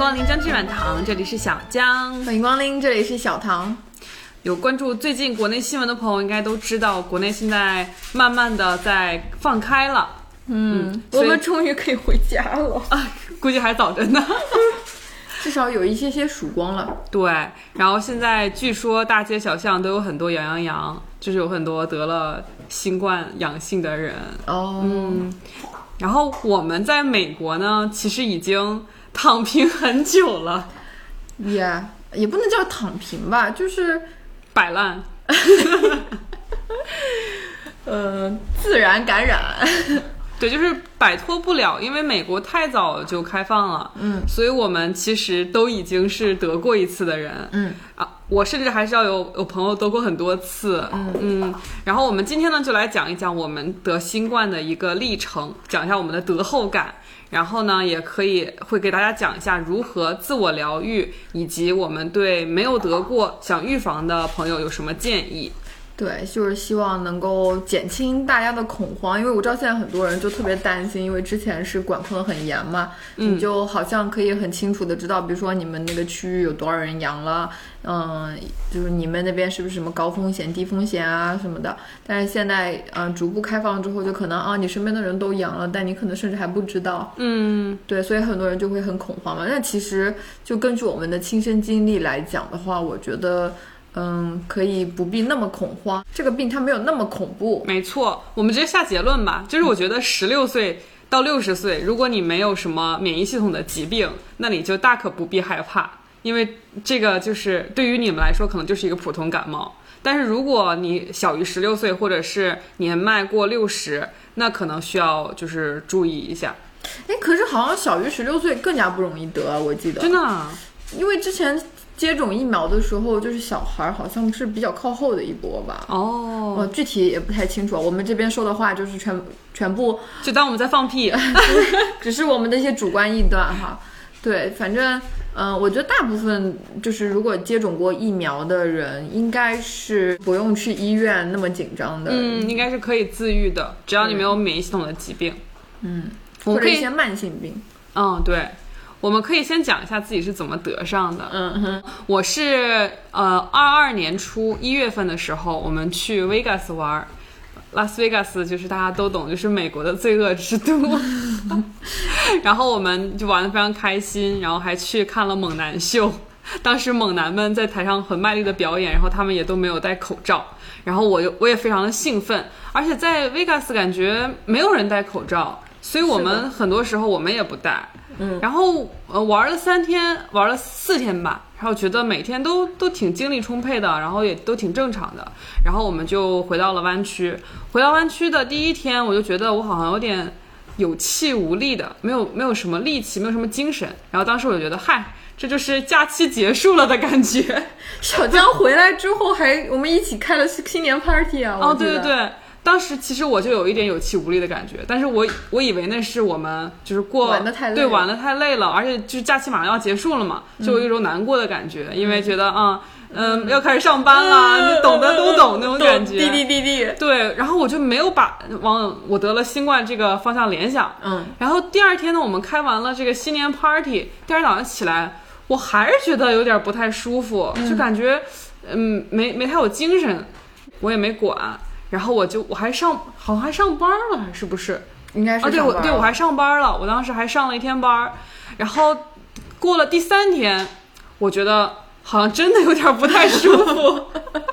光临江之软糖，这里是小江。欢迎光临，这里是小唐。有关注最近国内新闻的朋友应该都知道，国内现在慢慢的在放开了，嗯，我们终于可以回家了，啊，估计还早着呢。至少有一些些曙光了。对，然后现在据说大街小巷都有很多羊羊羊，就是有很多得了新冠阳性的人。哦，然后我们在美国呢，其实已经躺平很久了，也也不能叫躺平吧，就是摆烂。呃自然感染。对，就是摆脱不了，因为美国太早就开放了，嗯，所以我们其实都已经是得过一次的人，嗯。啊，我甚至还是要有有朋友得过很多次，嗯。然后我们今天呢就来讲一讲我们得新冠的一个历程，讲一下我们的得后感，然后呢也可以会给大家讲一下如何自我疗愈，以及我们对没有得过想预防的朋友有什么建议。对，就是希望能够减轻大家的恐慌，因为我知道现在很多人就特别担心，因为之前是管控的很严嘛，你就好像可以很清楚的知道，比如说你们那个区域有多少人阳了，嗯，就是你们那边是不是什么高风险、低风险啊什么的。但是现在，嗯，逐步开放之后，就可能啊，你身边的人都阳了，但你可能甚至还不知道，嗯，对，所以很多人就会很恐慌嘛。那其实就根据我们的亲身经历来讲的话，我觉得。嗯，可以不必那么恐慌，这个病它没有那么恐怖。没错，我们直接下结论吧。就是我觉得十六岁到六十岁，如果你没有什么免疫系统的疾病，那你就大可不必害怕，因为这个就是对于你们来说可能就是一个普通感冒。但是如果你小于十六岁，或者是年迈过六十，那可能需要就是注意一下。哎，可是好像小于十六岁更加不容易得，我记得，真的啊，因为之前接种疫苗的时候，就是小孩儿好像是比较靠后的一波吧。哦，我具体也不太清楚，我们这边说的话就是全全部就当我们在放屁。只是我们的一些主观臆断哈。对，反正嗯、呃我觉得大部分就是如果接种过疫苗的人，应该是不用去医院那么紧张的，嗯，应该是可以自愈的，只要你没有免疫系统的疾病。嗯，我们可以或者一些慢性病。嗯，对，我们可以先讲一下自己是怎么得上的。嗯哼，我是呃二二年初一月份的时候，我们去 Vegas 玩儿。拉斯维加斯就是大家都懂，就是美国的罪恶之都。然后我们就玩的非常开心，然后还去看了猛男秀。当时猛男们在台上很卖力的表演，然后他们也都没有戴口罩，然后我就我也非常的兴奋，而且在 Vegas 感觉没有人戴口罩，所以我们很多时候我们也不戴。嗯，然后呃玩了三天，玩了四天吧，然后觉得每天都都挺精力充沛的，然后也都挺正常的。然后我们就回到了湾区。回到湾区的第一天，我就觉得我好像有点有气无力的，没有没有什么力气，没有什么精神。然后当时我就觉得，嗨，这就是假期结束了的感觉。小江回来之后还我们一起开了新年 party 啊！哦，对对对。当时其实我就有一点有气无力的感觉，但是我我以为那是我们就是过玩得太累对玩的太累了，而且就是假期马上要结束了嘛，就有一种难过的感觉，因为觉得啊嗯要开始上班了，你懂的都懂那种感觉。滴滴滴滴。对，然后我就没有把往我得了新冠这个方向联想。嗯，然后第二天呢，我们开完了这个新年 party，第二天早上起来，我还是觉得有点不太舒服，就感觉嗯没没太有精神，我也没管。然后我就我还上好像还上班了，是不是？应该是啊，对，我对我还上班了，我当时还上了一天班儿，然后过了第三天，我觉得好像真的有点不太舒服，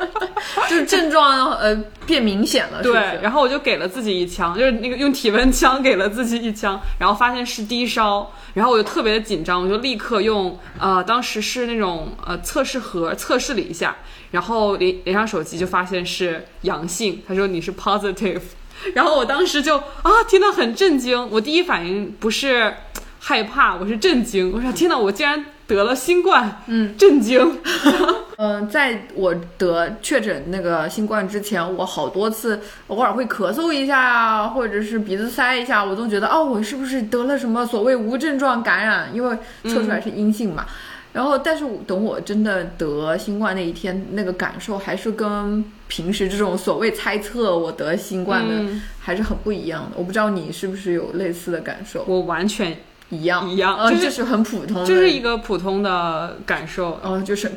就是症状呃变明显了，对，是？然后我就给了自己一枪，就是那个用体温枪给了自己一枪，然后发现是低烧，然后我就特别的紧张，我就立刻用呃当时是那种呃测试盒测试了一下，然后连连上手机就发现是阳性，他说你是 positive，然后我当时就啊听到很震惊，我第一反应不是害怕，我是震惊，我说天呐，我竟然得了新冠，嗯，震惊，嗯、在我得确诊那个新冠之前，我好多次偶尔会咳嗽一下啊，或者是鼻子塞一下，我都觉得哦，我是不是得了什么所谓无症状感染？因为测出来是阴性嘛。然后，但是我等我真的得新冠那一天，那个感受还是跟平时这种所谓猜测我得新冠的嗯还是很不一样的。我不知道你是不是有类似的感受？我完全一样一样呃，就是就是很普通的，就是一个普通的感受。啊，就是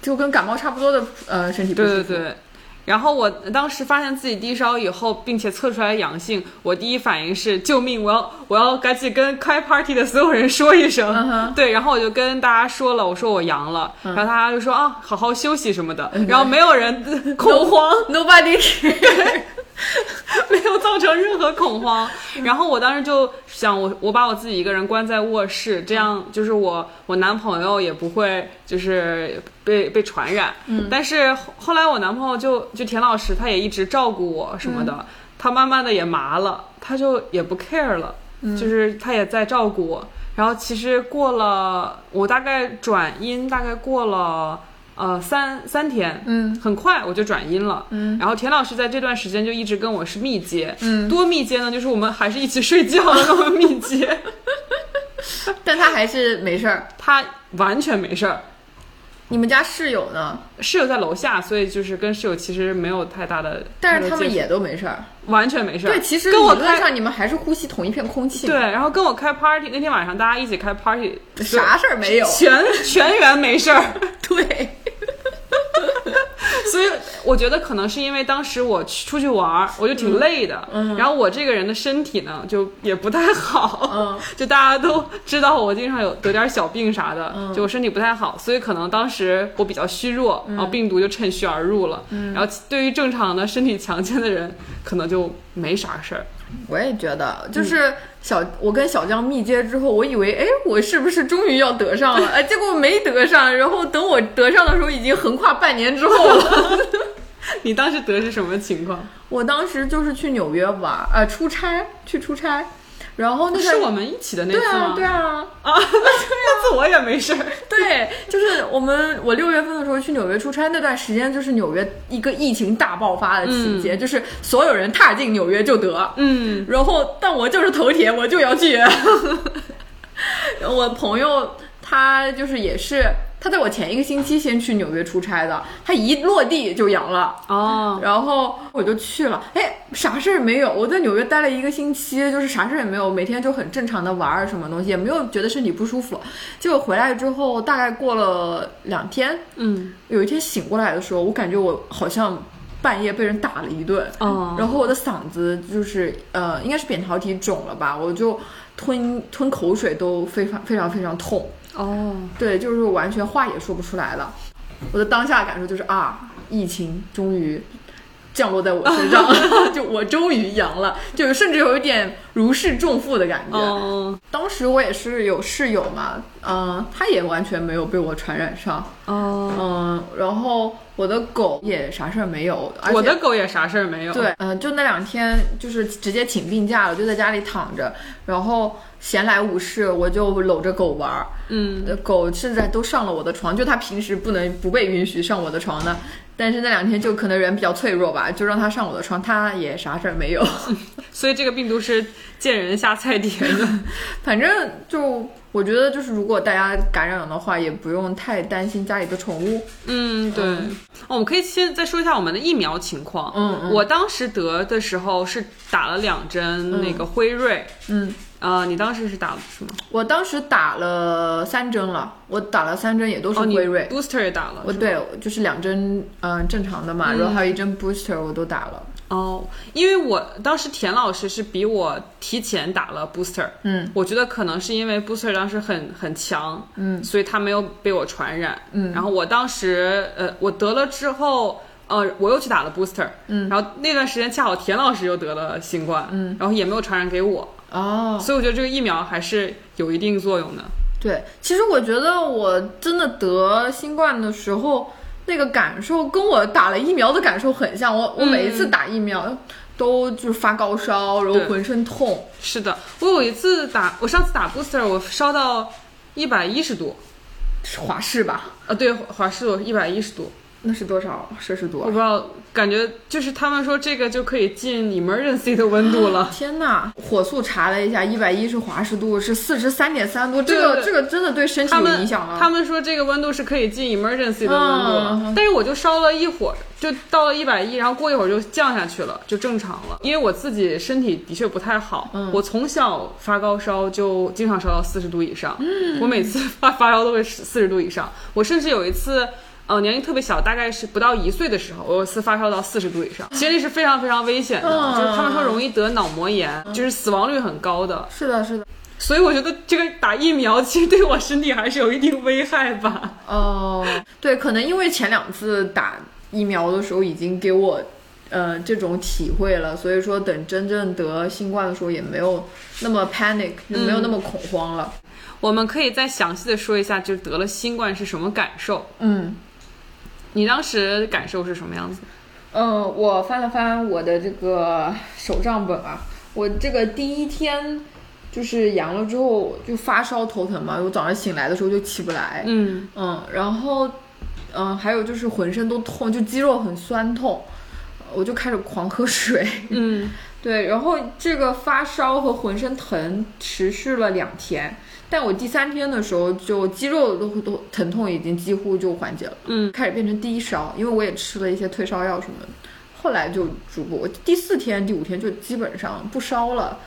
就跟感冒差不多的呃身体不舒服。对对对。然后我当时发现自己低烧以后，并且测出来阳性，我第一反应是救命！我要我要赶紧跟开 party 的所有人说一声。对，然后我就跟大家说了，我说我阳了，然后大家就说啊，好好休息什么的，嗯然后没有人恐慌。Nobody care。没有造成任何恐慌。然后我当时就想我，我把我自己一个人关在卧室，这样就是我我男朋友也不会就是被被传染。嗯，但是后后来我男朋友就就田老师，他也一直照顾我什么的，他慢慢的也麻了，他就也不 care 了，就是他也在照顾我。然后其实过了，我大概转阴，大概过了。呃，三三天，嗯，很快我就转阴了，嗯，然后田老师在这段时间就一直跟我是密接，嗯，多密接呢，就是我们还是一起睡觉的那么密接，但他还是没事儿。他完全没事儿，你们家室友呢？室友在楼下，所以就是跟室友其实没有太大的，但是他们也都没事儿。完全没事儿，对，其实跟我理论开上你们还是呼吸同一片空气。对，，然后跟我开 party 那天晚上大家一起开 party，啥事儿没有。全全员没事儿。对，所以我觉得可能是因为当时我去出去玩儿，我就挺累的，嗯，然后我这个人的身体呢就也不太好，嗯，就大家都知道我经常有得点小病啥的，嗯。就我身体不太好，所以可能当时我比较虚弱，然后病毒就趁虚而入了，嗯，然后对于正常的身体强健的人，可能就没啥事儿，我也觉得，就是小、我跟小江密接之后，我以为哎，我是不是终于要得上了？哎，结果没得上。然后等我得上的时候，已经横跨半年之后了。你当时得是什么情况？我当时就是去纽约玩，呃，出差去出差，然后那个是我们一起的那对次吗？啊对啊，啊，那次我也没事儿。对，就是我们我六月份的时候去纽约出差那段时间，就是纽约一个疫情大爆发的期间，就是所有人踏进纽约就得，嗯，然后但我就是头铁，我就要去。我朋友他就是也是，他在我前一个星期先去纽约出差的，他一落地就阳了。哦，然后我就去了，哎，啥事儿没有。我在纽约待了一个星期，就是啥事儿也没有，每天就很正常的玩儿，什么东西也没有觉得身体不舒服。结果回来之后，大概过了两天，嗯，有一天醒过来的时候，我感觉我好像半夜被人打了一顿，哦，然后我的嗓子就是呃，应该是扁桃体肿了吧，我就吞吞口水都非常非常非常痛，哦，对，就是完全话也说不出来了。我的当下感受就是啊，疫情终于降落在我身上，就我终于阳了，就甚至有一点如释重负的感觉。哦，当时我也是有室友嘛，嗯、他也完全没有被我传染上，哦，嗯，然后我的狗也啥事儿没有，我的狗也啥事儿没有。对，嗯、就那两天就是直接请病假了，就在家里躺着，然后闲来无事，我就搂着狗玩儿。嗯，呃狗现在都上了我的床，就它平时不能不被允许上我的床的，但是那两天就可能人比较脆弱吧，就让他上我的床，他也啥事儿没有。所以这个病毒是见人下菜碟的。反正就我觉得，就是如果大家感染了的话，也不用太担心家里的宠物。嗯，对。哦我们可以先再说一下我们的疫苗情况。嗯嗯我当时得的时候是打了两针那个辉瑞。嗯，呃，你当时是打了什么？我当时打了三针了，我打了三针也都是辉瑞。booster 也打了。我对，就是两针，嗯、正常的嘛，然后还有一针 booster 我都打了。哦，因为我当时田老师是比我提前打了 booster，嗯，我觉得可能是因为 booster 当时很很强，嗯，所以他没有被我传染，嗯然后我当时呃我得了之后，呃我又去打了 booster，嗯，然后那段时间恰好田老师又得了新冠，嗯，然后也没有传染给我，哦，所以我觉得这个疫苗还是有一定作用的。对，其实我觉得我真的得新冠的时候，那个感受跟我打了疫苗的感受很像。我我每一次打疫苗都就是发高烧，然后浑身痛。是的，我有一次打，我上次打 booster 我烧到一百一十度，华氏吧，啊对，华氏度一百一十度。那是多少摄氏度啊我不？知道，感觉就是他们说这个就可以进 emergency 的温度了。天呐，火速查了一下，一百一十华氏度是四十三点三度，这个这个真的对身体有影响了。他们说这个温度是可以进 emergency 的温度了，嗯但是我就烧了一会儿，就到了一百一，然后过一会儿就降下去了，就正常了。因为我自己身体的确不太好，嗯我从小发高烧就经常烧到四十度以上，我每次发发烧都会四十度以上。我甚至有一次。呃，年龄特别小，大概是不到一岁的时候，我有一次发烧到四十度以上，其实那是非常非常危险的，嗯就是他们说容易得脑膜炎，就是死亡率很高的。是的，是的。所以我觉得这个打疫苗其实对我身体还是有一定危害吧。哦，对，可能因为前两次打疫苗的时候已经给我，呃，这种体会了，所以说等真正得新冠的时候也没有那么 panic，就没有那么恐慌了。我们可以再详细的说一下，就是得了新冠是什么感受？嗯你当时感受是什么样子？嗯，我翻了翻我的这个手账本啊，我这个第一天就是阳了之后就发烧头疼嘛，我早上醒来的时候就起不来。嗯嗯，然后，嗯，还有就是浑身都痛，就肌肉很酸痛，我就开始狂喝水。嗯 对，然后这个发烧和浑身疼持续了两天，但我第三天的时候就肌肉都都疼痛已经几乎就缓解了，嗯，开始变成低烧，因为我也吃了一些退烧药什么的，后来就逐步，我第四天、第五天就基本上不烧了。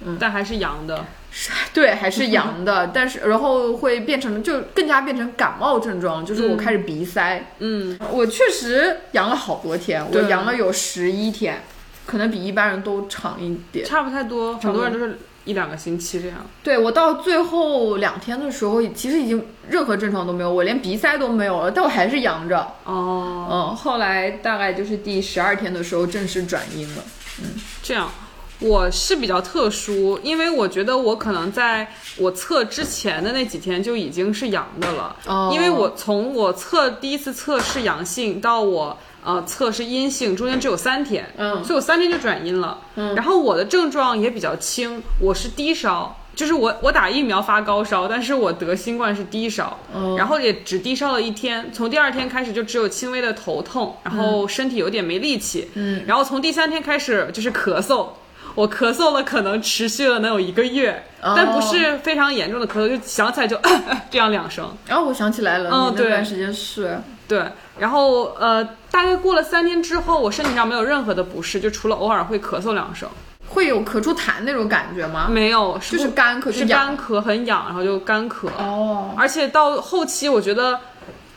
嗯但还是阳的。对，还是阳的，但是然后会变成就更加变成感冒症状，就是我开始鼻塞。嗯，我确实阳了好多天，我阳了有十一天，可能比一般人都长一点。差不太多，很多人都是一两个星期这样。对我到最后两天的时候，其实已经任何症状都没有，我连鼻塞都没有了，但我还是阳着。哦，嗯，后来大概就是第十二天的时候正式转阴了。嗯这样。我是比较特殊，因为我觉得我可能在我测之前的那几天就已经是阳的了，哦因为我从我测第一次测试阳性到我呃测试阴性中间只有三天，嗯。所以我三天就转阴了。嗯。然后我的症状也比较轻，我是低烧，就是我我打疫苗发高烧，但是我得新冠是低烧，哦。然后也只低烧了一天，从第二天开始就只有轻微的头痛，然后身体有点没力气，嗯，然后从第三天开始就是咳嗽。我咳嗽了，可能持续了能有一个月，哦。但不是非常严重的咳嗽，就想起来就 这样两声。然后我想起来了，嗯对你那段时间是，对，然后呃，大概过了三天之后，我身体上没有任何的不适，就除了偶尔会咳嗽两声，会有咳出痰那种感觉吗？没有，就是干咳，是干咳，很痒，然后就干咳。哦，而且到后期，我觉得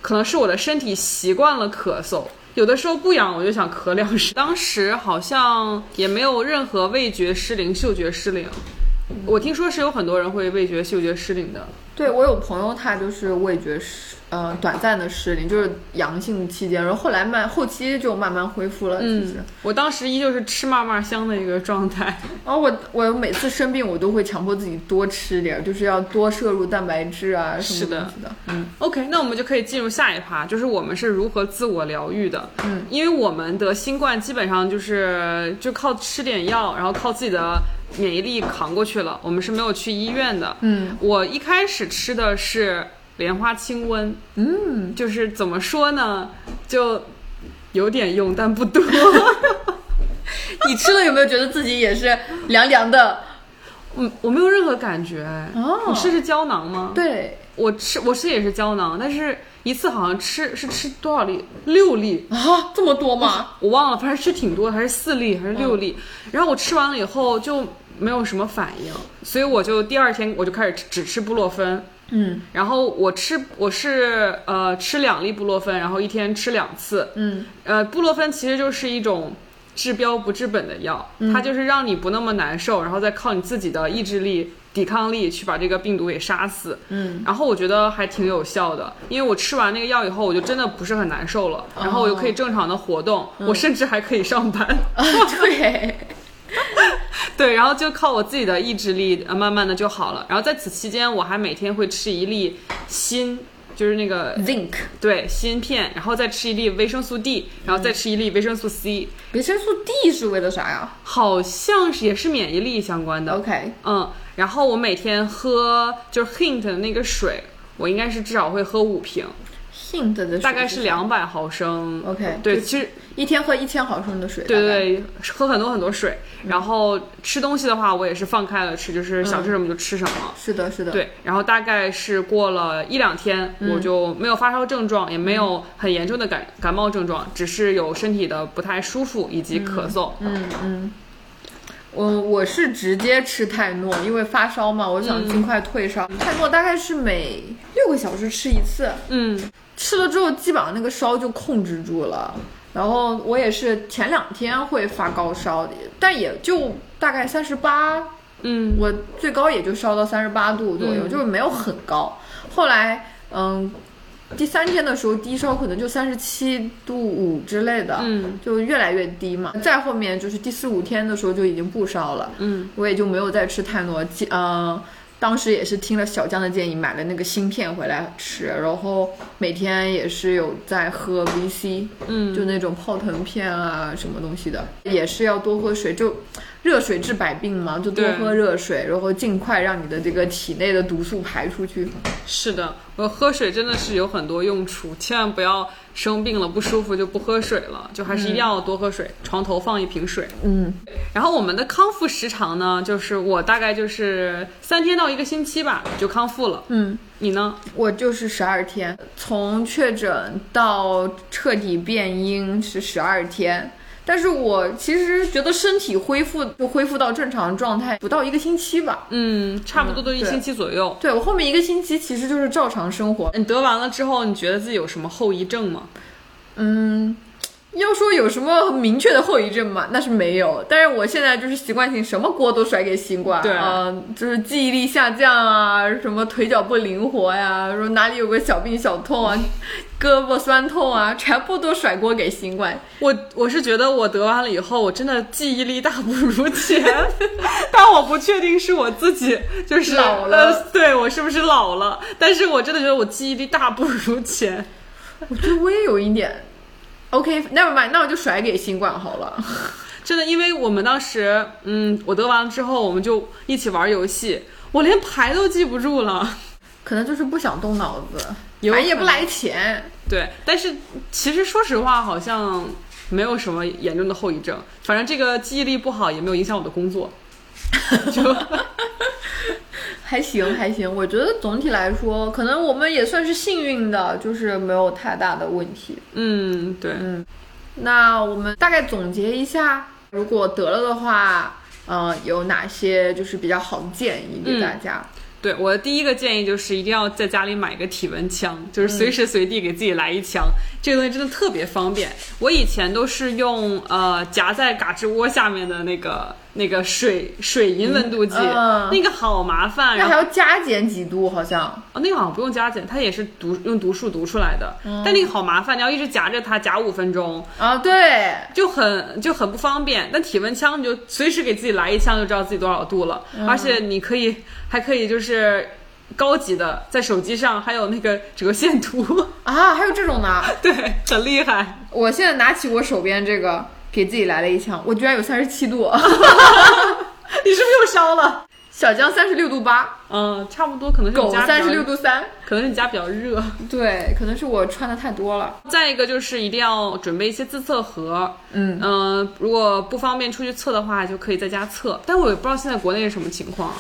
可能是我的身体习惯了咳嗽，有的时候不痒我就想咳两声。当时好像也没有任何味觉失灵、嗅觉失灵。我听说是有很多人会味觉、嗅觉失灵的。对我有朋友，他就是味觉失，呃，短暂的失灵，就是阳性期间，然后后来慢后期就慢慢恢复了。其实，嗯，我当时依旧是吃嘛嘛香的一个状态。然后我我每次生病，我都会强迫自己多吃点儿，就是要多摄入蛋白质啊什么的是的。嗯 OK，那我们就可以进入下一趴，就是我们是如何自我疗愈的。嗯，因为我们得新冠基本上就是就靠吃点药，然后靠自己的免疫力扛过去了，我们是没有去医院的。嗯我一开始吃的是莲花清瘟，嗯，就是怎么说呢，就有点用，但不多。你吃了有没有觉得自己也是凉凉的？嗯，我没有任何感觉。哦你吃是胶囊吗？对我吃我吃也是胶囊，但是一次好像吃是吃多少粒？六粒。啊，这么多吗？我忘了，反正吃挺多的，还是四粒还是六粒。然后我吃完了以后就没有什么反应，所以我就第二天我就开始只吃布洛芬。嗯。然后我吃我是呃吃两粒布洛芬，然后一天吃两次。嗯。呃，布洛芬其实就是一种治标不治本的药，它就是让你不那么难受，然后再靠你自己的意志力、抵抗力去把这个病毒给杀死。嗯，然后我觉得还挺有效的，因为我吃完那个药以后，我就真的不是很难受了，然后我就可以正常的活动，我甚至还可以上班。啊，对，对，然后就靠我自己的意志力，呃，慢慢的就好了。然后在此期间，我还每天会吃一粒锌，就是那个 zinc 对锌片，然后再吃一粒维生素 D，然后再吃一粒维生素 C，维生素 D 是为了啥呀好像是也是免疫力相关的。？OK，嗯，然后我每天喝就是 Hint 的那个水，我应该是至少会喝五瓶。Hint 的水大概是两百毫升。OK，对，其实一天喝一千毫升的水。对，对，喝很多很多水。然后吃东西的话，我也是放开了吃，就是想吃什么就吃什么。是的，是的。对，然后大概是过了一两天，我就没有发烧症状，也没有很严重的感感冒症状，只是有身体的不太舒服以及咳嗽。嗯嗯，我我是直接吃泰诺，因为发烧嘛，我想尽快退烧。泰诺大概是每六个小时吃一次，嗯吃了之后基本上那个烧就控制住了。然后我也是前两天会发高烧，但也就大概三十八，嗯我最高也就烧到三十八度左右，嗯就是没有很高。后来嗯。第三天的时候，低烧可能就三十七度五之类的，嗯就越来越低嘛。再后面就是第四五天的时候就已经不烧了，嗯我也就没有再吃泰诺。嗯呃，当时也是听了小江的建议，买了那个芯片回来吃，然后每天也是有在喝 VC，嗯，就那种泡腾片啊什么东西的，也是要多喝水，就热水治百病嘛，就多喝热水，然后尽快让你的这个体内的毒素排出去。是的，我喝水真的是有很多用处，千万不要生病了不舒服就不喝水了，就还是一定要多喝水，床头放一瓶水。嗯，然后我们的康复时长呢，就是我大概就是三天到一个星期吧就康复了。嗯，你呢？我就是十二天，从确诊到彻底变阴是十二天。但是我其实觉得身体恢复就恢复到正常状态不到一个星期吧。嗯，差不多都一对星期左右。对我后面一个星期其实就是照常生活。你得完了之后，你觉得自己有什么后遗症吗？嗯，要说有什么明确的后遗症嘛，那是没有。但是我现在就是习惯性什么锅都甩给新冠，对呃，就是记忆力下降啊，什么腿脚不灵活呀，说哪里有个小病小痛啊，胳膊酸痛啊，全部都甩锅给新冠。我我是觉得我得完了以后，我真的记忆力大不如前，但我不确定是我自己就是老了呃对我是不是老了？但是我真的觉得我记忆力大不如前。我觉得我也有一点。OK，never mind，那我就甩给新冠好了。真的，因为我们当时，嗯，我得完了之后，我们就一起玩游戏，我连牌都记不住了。可能就是不想动脑子，反正也不来钱。对，但是其实说实话，好像没有什么严重的后遗症。反正这个记忆力不好也没有影响我的工作。就还行还行，我觉得总体来说，可能我们也算是幸运的，就是没有太大的问题。嗯，对，嗯那我们大概总结一下，如果得了的话，呃，有哪些就是比较好的建议给大家？对，我的第一个建议就是一定要在家里买一个体温枪，就是随时随地给自己来一枪。这个东西真的特别方便。我以前都是用呃夹在嘎吱窝下面的那个那个水水银温度计，嗯那个好麻烦。那还要加减几度，好像。哦，那个好像不用加减，它也是读用读数读出来的。嗯但那个好麻烦，你要一直夹着它，夹五分钟，啊，对，就很就很不方便。但体温枪你就随时给自己来一枪，就知道自己多少度了。嗯而且你可以还可以就是高级的，在手机上还有那个折线图，啊，还有这种呢。对，很厉害。我现在拿起我手边这个，给自己来了一枪，我居然有三十七度，你是不是又烧了？小江三十六度八，嗯，差不多，可能是你狗三十六，度三。可能是你家比较热。对，可能是我穿的太多了。再一个就是一定要准备一些自测盒，嗯嗯、如果不方便出去测的话，就可以在家测。但我也不知道现在国内是什么情况啊。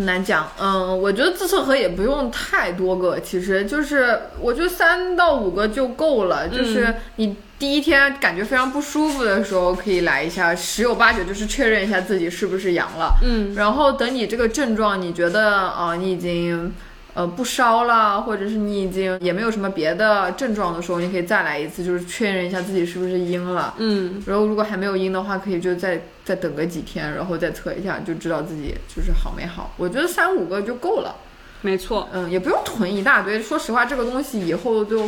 很难讲，嗯，我觉得自测盒也不用太多个，其实就是我觉得三到五个就够了。就是你第一天感觉非常不舒服的时候，可以来一下，十有八九就是确认一下自己是不是阳了。嗯，然后等你这个症状，你觉得啊、你已经呃不烧了，或者是你已经也没有什么别的症状的时候，你可以再来一次，就是确认一下自己是不是阴了。嗯，然后如果还没有阴的话，可以就再再等个几天，然后再测一下，就知道自己就是好没好。我觉得三五个就够了，没错。嗯，也不用囤一大堆。说实话，这个东西以后就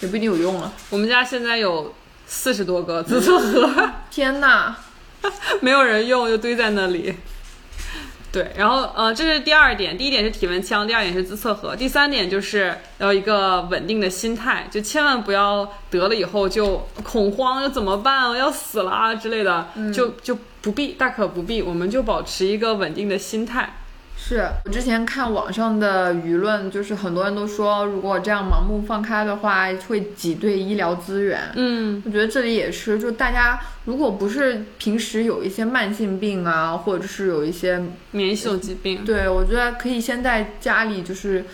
也不一定有用了。我们家现在有四十多个自测盒，天呐，没有人用，就堆在那里。对，然后呃，这是第二点，第一点是体温枪，第二点是自测盒，第三点就是要一个稳定的心态，就千万不要得了以后就恐慌，要怎么办？我要死了啊之类的，就就不必，大可不必，我们就保持一个稳定的心态。是我之前看网上的舆论，就是很多人都说，如果这样盲目放开的话，会挤兑医疗资源。嗯，我觉得这里也是，就大家如果不是平时有一些慢性病啊，或者是有一些免疫系统疾病，对我觉得可以先在家里就是。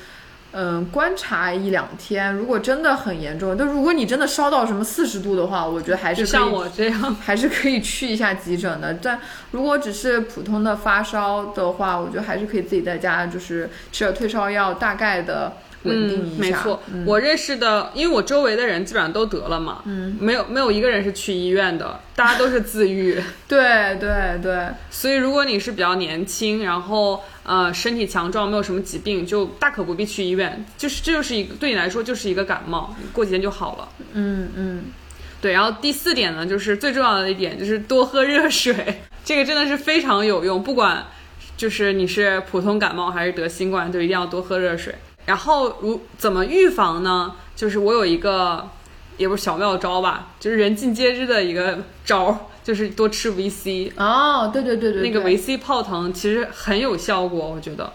嗯，观察一两天，如果真的很严重，但如果你真的烧到什么四十度的话，我觉得还是像我这样，还是可以去一下急诊的。但如果只是普通的发烧的话，我觉得还是可以自己在家就是吃点退烧药，大概的稳定一下。嗯、没错，我认识的，因为我周围的人基本上都得了嘛，嗯，没有没有一个人是去医院的，大家都是自愈。对对对，所以如果你是比较年轻，然后呃身体强壮，没有什么疾病，就大可不必去医院。就是这就是一个对你来说就是一个感冒，过几天就好了。嗯嗯，对。然后第四点呢，就是最重要的一点就是多喝热水，这个真的是非常有用，不管就是你是普通感冒还是得新冠，就一定要多喝热水。然后如怎么预防呢？就是我有一个也不是小妙招吧，就是人尽皆知的一个招，就是多吃维 C。哦，对对对对，那个维 C 泡腾其实很有效果，我觉得。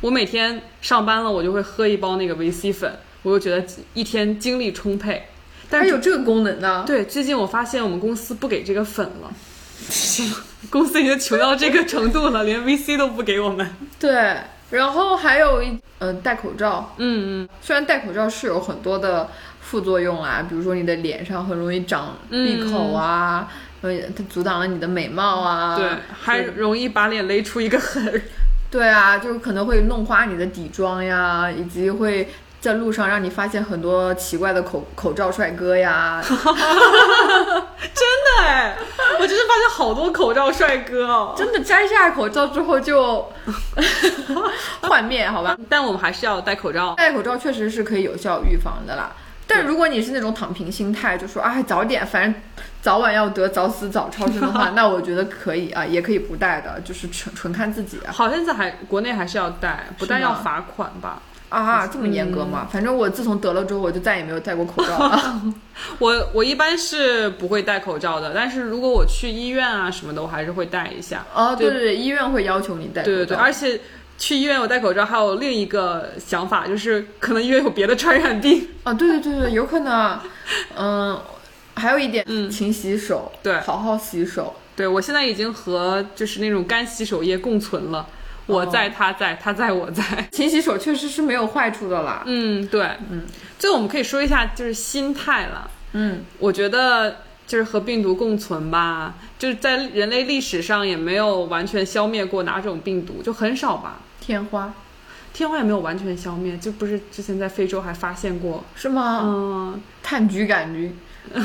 我每天上班了，我就会喝一包那个维 C 粉，我就觉得一天精力充沛。但是有这个功能呢？对，最近我发现我们公司不给这个粉了，公司已经穷到这个程度了，连 VC 都不给我们。对，然后还有一嗯，戴口罩。嗯嗯，虽然戴口罩是有很多的副作用啊，比如说你的脸上很容易长闭口啊，呃、嗯，它阻挡了你的美貌啊。对，还容易把脸勒出一个痕。对啊，就是可能会弄花你的底妆呀，以及会在路上让你发现很多奇怪的口口罩帅哥呀。真的哎，我真的发现好多口罩帅哥哦。真的摘下口罩之后就 换面，好吧？但我们还是要戴口罩。戴口罩确实是可以有效预防的啦。但如果你是那种躺平心态，就说哎早点，反正早晚要得，早死早超生的话，那我觉得可以啊，也可以不戴的，就是纯纯看自己啊。好像在还国内还是要戴，不戴要罚款吧？啊，这么严格吗？反正我自从得了之后，我就再也没有戴过口罩了。我我一般是不会戴口罩的，但是如果我去医院啊什么的，我还是会戴一下。哦，对对对，医院会要求你戴。对对对，而且。去医院我戴口罩，还有另一个想法，就是可能因为有别的传染病啊！对对对对，有可能。嗯，还有一点，嗯，勤洗手，对，好好洗手。对我现在已经和就是那种干洗手液共存了，我在，他在，他在我在。勤洗手确实是没有坏处的啦。嗯，对，嗯。最后我们可以说一下就是心态了。嗯，我觉得。就是和病毒共存吧，就是在人类历史上也没有完全消灭过哪种病毒，就很少吧。天花，天花也没有完全消灭，就不是之前在非洲还发现过，是吗？嗯，炭疽杆菌。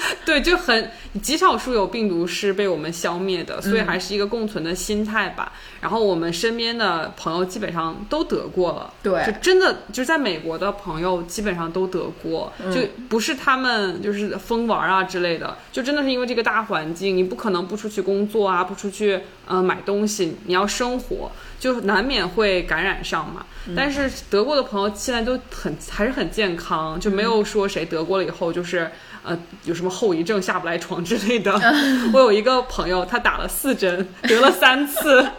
对，就很极少数有病毒是被我们消灭的，所以还是一个共存的心态吧。然后我们身边的朋友基本上都得过了，对，就真的就是在美国的朋友基本上都得过，就不是他们就是疯玩啊之类的，就真的是因为这个大环境，你不可能不出去工作啊，不出去呃买东西，你要生活，就难免会感染上嘛。但是得过的朋友现在都很还是很健康，就没有说谁得过了以后就是呃有什么后遗症下不来床之类的。我有一个朋友，他打了四针，得了三次。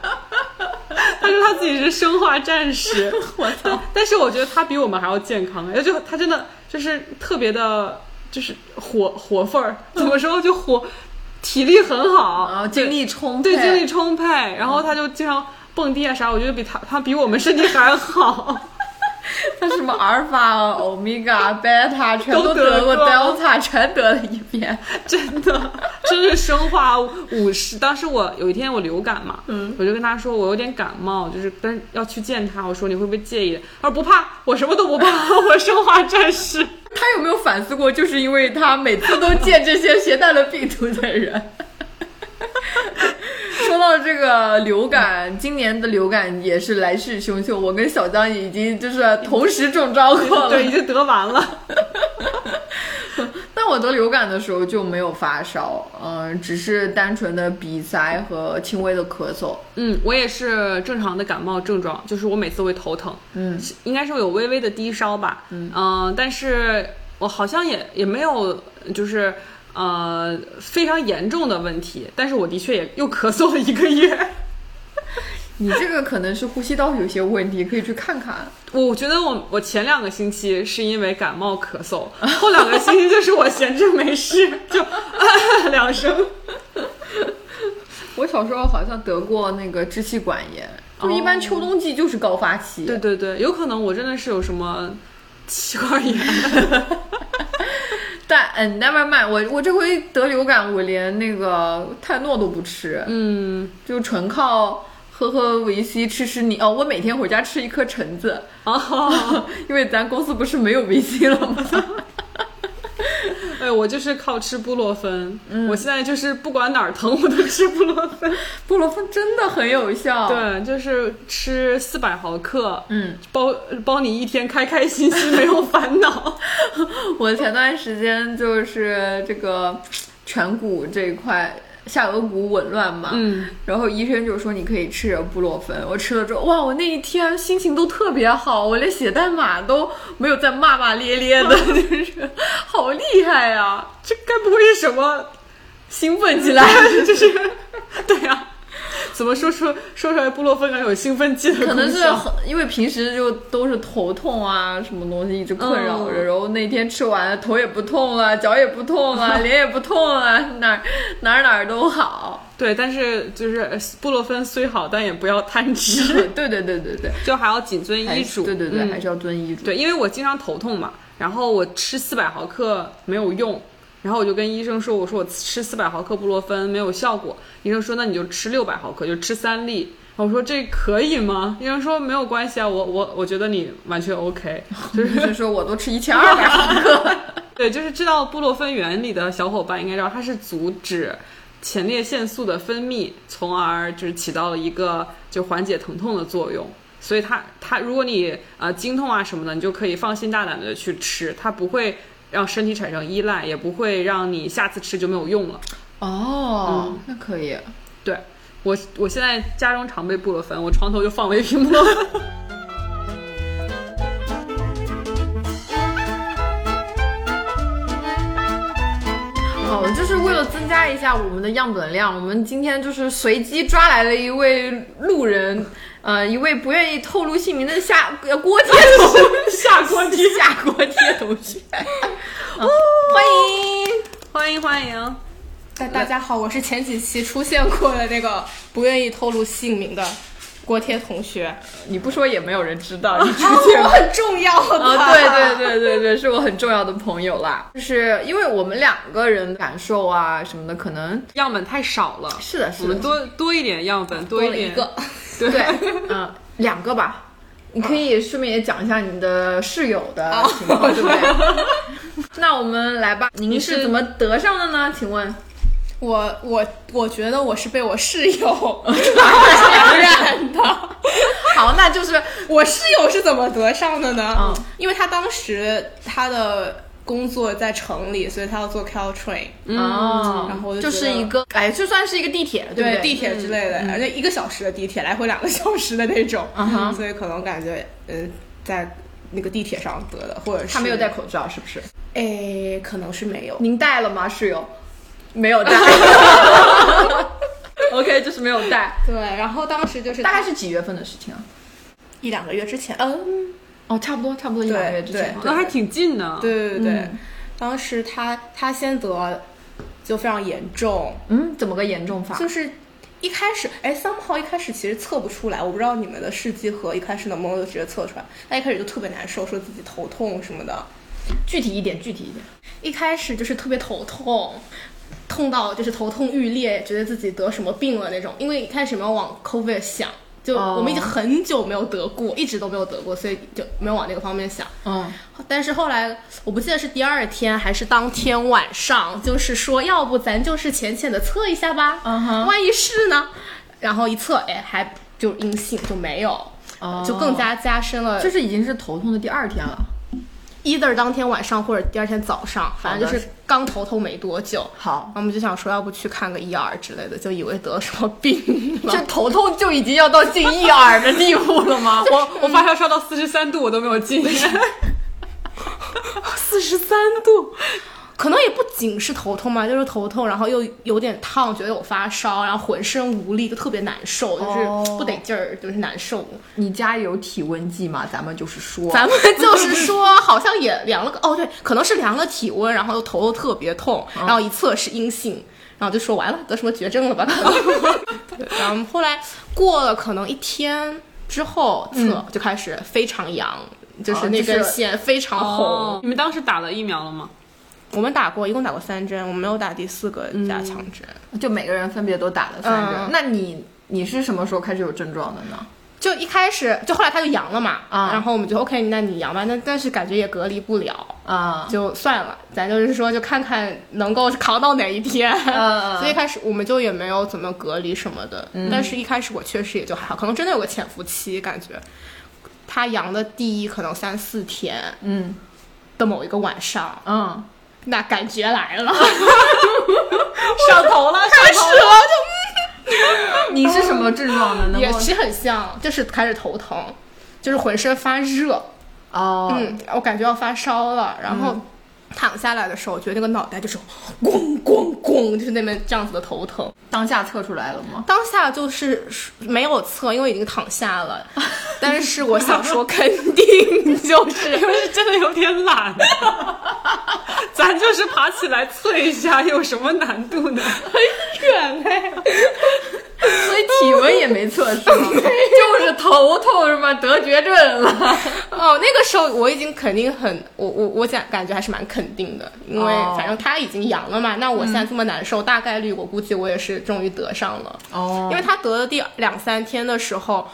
他说他自己是生化战士，我操！但是我觉得他比我们还要健康，也就他真的就是特别的，就是活活份儿，怎么说就活，体力很好，然后精力充沛，对，精力充沛。然后他就经常蹦迪啊啥，我觉得比他他比我们身体还好。他什么阿尔法、欧米伽、贝塔全都得过，Delta 全得了一遍，真的，真是生化武士。当时我有一天我流感嘛，嗯，我就跟他说我有点感冒，就是但要去见他，我说你会不会介意？他说不怕，我什么都不怕，我生化战士。他有没有反思过，就是因为他每次都见这些携带了病毒的人？说到这个流感，今年的流感也是来势汹汹。我跟小江已经就是同时中招过了，对，已经得完了。但我得流感的时候就没有发烧，嗯，只是单纯的鼻塞和轻微的咳嗽。嗯，我也是正常的感冒症状，就是我每次会头疼，嗯，应该是有微微的低烧吧，嗯，但是我好像也也没有就是。呃，非常严重的问题，但是我的确也又咳嗽了一个月。你这个可能是呼吸道有些问题，可以去看看。我觉得我我前两个星期是因为感冒咳嗽，后两个星期就是我闲着没事 就啊 两声。我小时候好像得过那个支气管炎，就一般秋冬季就是高发期。对对对，有可能我真的是有什么气管炎。但嗯，never mind，我我这回得流感，我连那个泰诺都不吃，嗯，就纯靠喝喝维 C，吃吃你哦。我每天回家吃一颗橙子，哦，因为咱公司不是没有维 C 了吗？哎，我就是靠吃布洛芬，我现在就是不管哪儿疼我都吃布洛芬。布洛芬真的很有效。对，就是吃四百毫克，嗯，包包你一天开开心心，没有烦恼。我前段时间就是这个颧骨这一块。下颌骨紊乱嘛，嗯，然后医生就说你可以吃布洛芬。我吃了之后，哇，我那一天心情都特别好，我连写代码都没有再骂骂咧咧的，就是好厉害呀！这该不会是什么兴奋起来？就是对呀。怎么说说说出来布洛芬还有兴奋剂的可能是因为平时就都是头痛啊，什么东西一直困扰着，然后那天吃完头也不痛了，脚也不痛了，脸也不痛了，哪哪哪都好。对，但是就是布洛芬虽好，但也不要贪吃。对对对对对，就还要谨遵医嘱。对对对，还是要遵医嘱。对，因为我经常头痛嘛，然后我吃四百毫克没有用。然后我就跟医生说：“我说我吃四百毫克布洛芬没有效果。”医生说：“那你就吃六百毫克，就吃三粒。”我说：“这可以吗？”医生说：“没有关系啊，我我我觉得你完全 OK。”就是说我都吃一千二百毫克。对，就是知道布洛芬原理的小伙伴应该知道，它是阻止前列腺素的分泌，从而就是起到了一个就缓解疼痛的作用。所以它它如果你呃经痛啊什么的，你就可以放心大胆的去吃，它不会。让身体产生依赖，也不会让你下次吃就没有用了。哦，那可以。对，我我现在家中常备布洛芬，我床头就放了一瓶布洛芬。哦，就是为了增加一下我们的样本量，我们今天就是随机抓来了一位路人。呃，一位不愿意透露姓名的下 锅贴同学，下锅贴，下锅贴同学，欢迎欢迎欢迎！大大家好，我是前几期出现过的那个不愿意透露姓名的锅贴同学。你不说也没有人知道，你出现我很重要啊！对对对对对，是我很重要的朋友啦。就是因为我们两个人感受啊什么的，可能样本太少了。是的，是的，我们多多一点样本，多一点。对，嗯，两个吧，你可以顺便也讲一下你的室友的情况，对不对？那我们来吧，您是怎么得上的呢？请问，我我我觉得我是被我室友 传染的。好，那就是 我室友是怎么得上的呢？嗯，因为他当时他的。工作在城里，所以他要坐 Caltrain，哦，然后就是一个，哎，就算是一个地铁，对对？地铁之类的，而且一个小时的地铁，来回两个小时的那种，所以可能感觉，嗯，在那个地铁上得的，或者是他没有戴口罩，是不是？哎，可能是没有。您戴了吗，室友？没有带。OK，就是没有带。对，然后当时就是大概是几月份的事情啊？一两个月之前。嗯。哦，差不多，差不多一两个月之前，那还挺近的。对对对，当时他他先得，就非常严重。嗯，怎么个严重法？就是一开始，哎，三号一开始其实测不出来，我不知道你们的试剂盒一开始能不能直接测出来。他一开始就特别难受，说自己头痛什么的。具体一点，具体一点。一开始就是特别头痛，痛到就是头痛欲裂，觉得自己得什么病了那种。因为一开始没有往 COVID 想。就我们已经很久没有得过，一直都没有得过，所以就没有往那个方面想。嗯，但是后来我不记得是第二天还是当天晚上，就是说要不咱就是浅浅的测一下吧，万一是呢？然后一测，哎，还就阴性，就没有，就更加加深了，就是已经是头痛的第二天了。Either 当天晚上或者第二天早上，反正就是刚头痛没多久。好，我们就想说，要不去看个 ER 之类的，就以为得了什么病。这头痛就已经要到进 ER 的地步了吗？我我发烧烧到四十三度，我都没有进。四十三度，可能也不仅是头痛嘛，就是头痛，然后又有点烫，觉得有发烧，然后浑身无力，就特别难受，就是哦不得劲儿，就是难受。你家有体温计吗？咱们就是说，咱们就是说，好像也量了个，哦对，可能是量了体温，然后又头又特别痛，然后一测是阴性，然后就说完了，得什么绝症了吧？然后后来过了可能一天之后测就开始非常阳，就是那根线非常红。哦，你们当时打了疫苗了吗？我们打过，一共打过三针，我们没有打第四个加强针。就每个人分别都打了三针。嗯。那你你是什么时候开始有症状的呢？就一开始，就后来他就阳了嘛，啊。然后我们就 OK，那你阳吧，那但是感觉也隔离不了，啊，就算了，咱就是说就看看能够扛到哪一天。嗯 所以一开始我们就也没有怎么隔离什么的，但是一开始我确实也就还好，可能真的有个潜伏期，感觉。他阳的第一可能三四天嗯。的某一个晚上，嗯，那感觉来了，上头了，开始了。就你是什么症状呢？也是很像，就是开始头疼，就是浑身发热，哦，嗯，我感觉要发烧了，然后躺下来的时候，我觉得那个脑袋就是咣咣咣，就是那边这样子的头疼。当下测出来了吗？当下就是没有测，因为已经躺下了，但是我想说肯定就是 因为是真的有点懒，咱就是爬起来测一下，有什么难度呢？远哎，所以体温也没测是吗？就是头痛是吗？得绝症了。哦，那个时候我已经肯定很，我我我感感觉还是蛮肯定的，因为哦反正他已经阳了嘛，那我现在这么难受，大概率我估计我也是终于得上了。哦因为他得了第两三天的时候，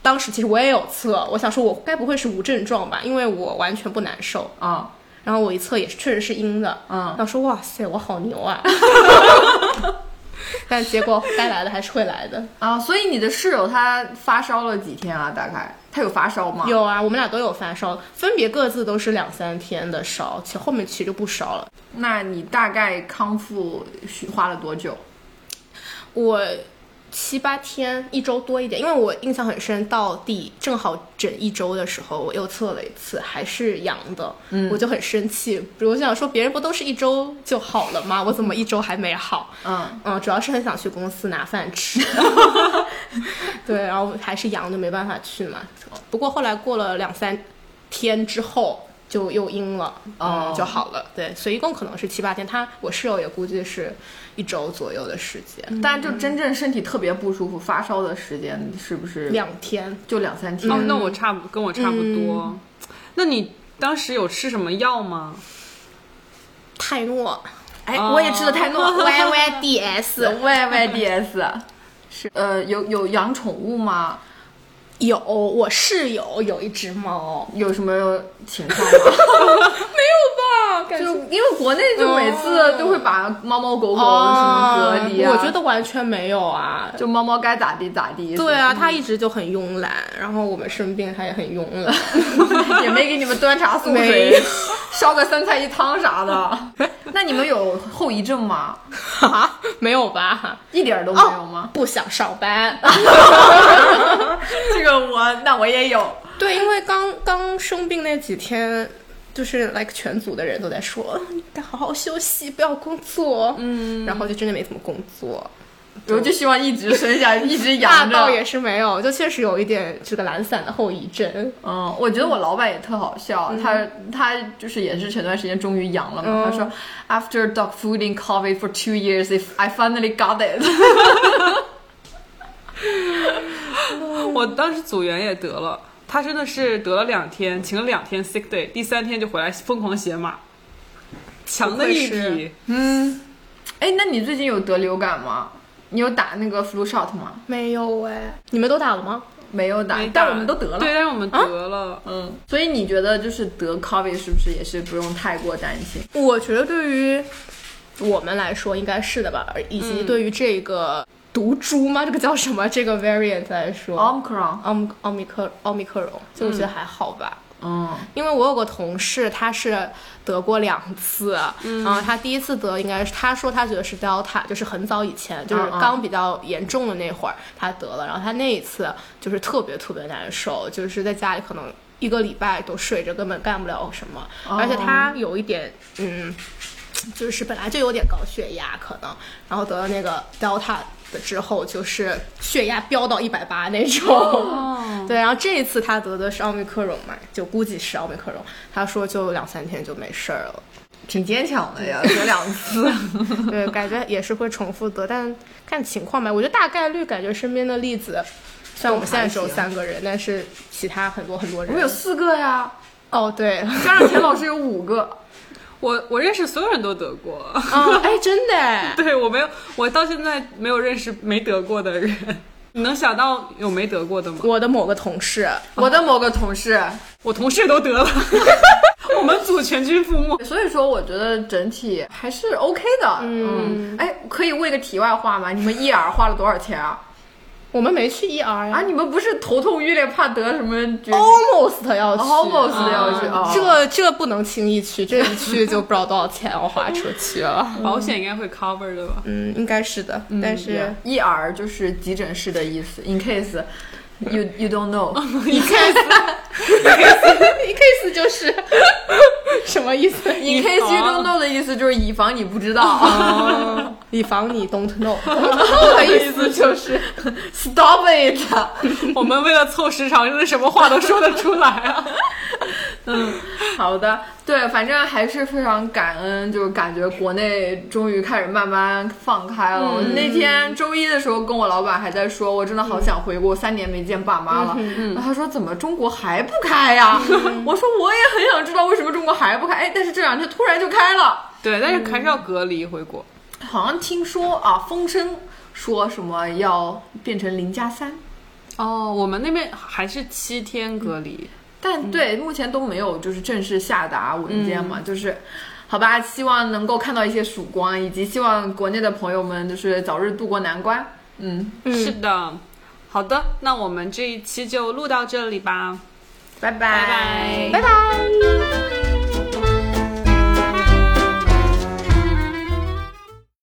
当时其实我也有测，我想说我该不会是无症状吧，因为我完全不难受。啊然后我一测也是确实是阴的，嗯然后说哇塞，我好牛啊！但结果该来的还是会来的。啊！所以你的室友他发烧了几天啊？大概他有发烧吗？。有啊，我们俩都有发烧，分别各自都是两三天的烧，其后面其实就不烧了。那你大概康复需花了多久？我七八天，一周多一点，因为我印象很深，到第正好整一周的时候，我又测了一次，还是阳的，嗯我就很生气。比如我想说，别人不都是一周就好了吗？我怎么一周还没好？嗯，嗯，主要是很想去公司拿饭吃，对，然后还是阳的，没办法去嘛。不过后来过了两三天之后。就又阴了，哦嗯，就好了。对，所以一共可能是七八天。他我室友也估计是一周左右的时间，但就真正身体特别不舒服、发烧的时间是不是两天。就两三天？哦，那我差不跟我差不多。那你当时有吃什么药吗？泰诺哎，哦我也吃了泰诺 Y Y D S Y Y D S，是呃，有有养宠物吗？有，我室友有一只猫，有什么情况吗？没有吧就因为国内就每次都会把猫猫狗狗什么隔离啊，我觉得完全没有啊。就猫猫该咋地咋地。对啊，它一直就很慵懒，然后我们生病它也很慵懒。也没给你们端茶送水，烧个三菜一汤啥的。那你们有后遗症吗？哈，没有吧？一点儿都没有吗？不想上班。这个我那我也有。对，因为刚刚生病那几天，就是 like 全组的人都在说，你该好好休息，不要工作。嗯，然后就真的没怎么工作。我就希望一直生下，一直养着。倒也是没有，就确实有一点这个懒散的后遗症。嗯，我觉得我老板也特好笑，他他就是也是前段时间终于阳了嘛。他说，After dog fooding COVID for two years, if I finally got it。我当时组员也得了，他真的是得了两天，请了两天 sick day，第三天就回来疯狂写码，强的一批。嗯，哎，那你最近有得流感吗？你有打那个 flu shot 吗？没有哎，你们都打了吗？没有打，打但我们都得了。对，但是我们得了。嗯，所以你觉得就是得 COVID 是不是也是不用太过担心？我觉得对于我们来说应该是的吧，以及对于这个毒株吗？这个叫什么？这个 variant 来说 Omicron，奥密奥密克奥密克戎，就我觉得还好吧。嗯，因为我有个同事，他是得过两次，嗯，他第一次得应该是他说他觉得是 Delta，就是很早以前，就是刚比较严重的那会儿他得了，然后他那一次就是特别特别难受，就是在家里可能一个礼拜都睡着，根本干不了什么，而且他有一点嗯。就是本来就有点高血压，可能，然后得了那个 Delta 的之后，就是血压飙到一百八那种。哦，对，然后这一次他得的是奥密克戎嘛，就估计是奥密克戎。他说就两三天就没事儿了。挺坚强的呀，得两次。对，感觉也是会重复得，但看情况吧。我觉得大概率感觉身边的例子，虽然我们现在只有三个人，但是其他很多很多人。我们有四个呀，哦，对，加上田老师有五个。我我认识所有人都得过，哦，哎，真的哎，对我没有，我到现在没有认识没得过的人。你能想到有没得过的吗？我的某个同事，我的某个同事，我同事都得了，我们组全军覆没。所以说，我觉得整体还是 OK 的。嗯，哎，可以问个题外话吗？你们一耳花了多少钱啊？我们没去 ER 呀、啊，你们不是头痛欲裂，怕得什么 almost 要去。Almost 要去啊哦。这这不能轻易去，这一去就不知道多少钱要花出去了。保险应该会 cover 的吧？嗯，应该是的，但是 ER 就是急诊室的意思，in case you you don't know，in case，In case 就是 什么意思？in case you don't know 的意思就是以防你不知道。哦，以防你 don't know，的意思就是。Stop it！我们为了凑时长，真的什么话都说得出来啊！嗯，好的，对，反正还是非常感恩，就是感觉国内终于开始慢慢放开了。我那天周一的时候跟我老板还在说，我真的好想回国，三年没见爸妈了。然后他说怎么中国还不开呀？我说我也很想知道为什么中国还不开，哎，但是这两天突然就开了，对，但是还是要隔离回国。好像听说啊，风声说什么要变成零加三。哦，我们那边还是七天隔离。但对，目前都没有就是正式下达文件嘛，就是，好吧，希望能够看到一些曙光，以及希望国内的朋友们就是早日渡过难关。嗯，是的，好的，那我们这一期就录到这里吧，拜拜。拜拜。拜拜。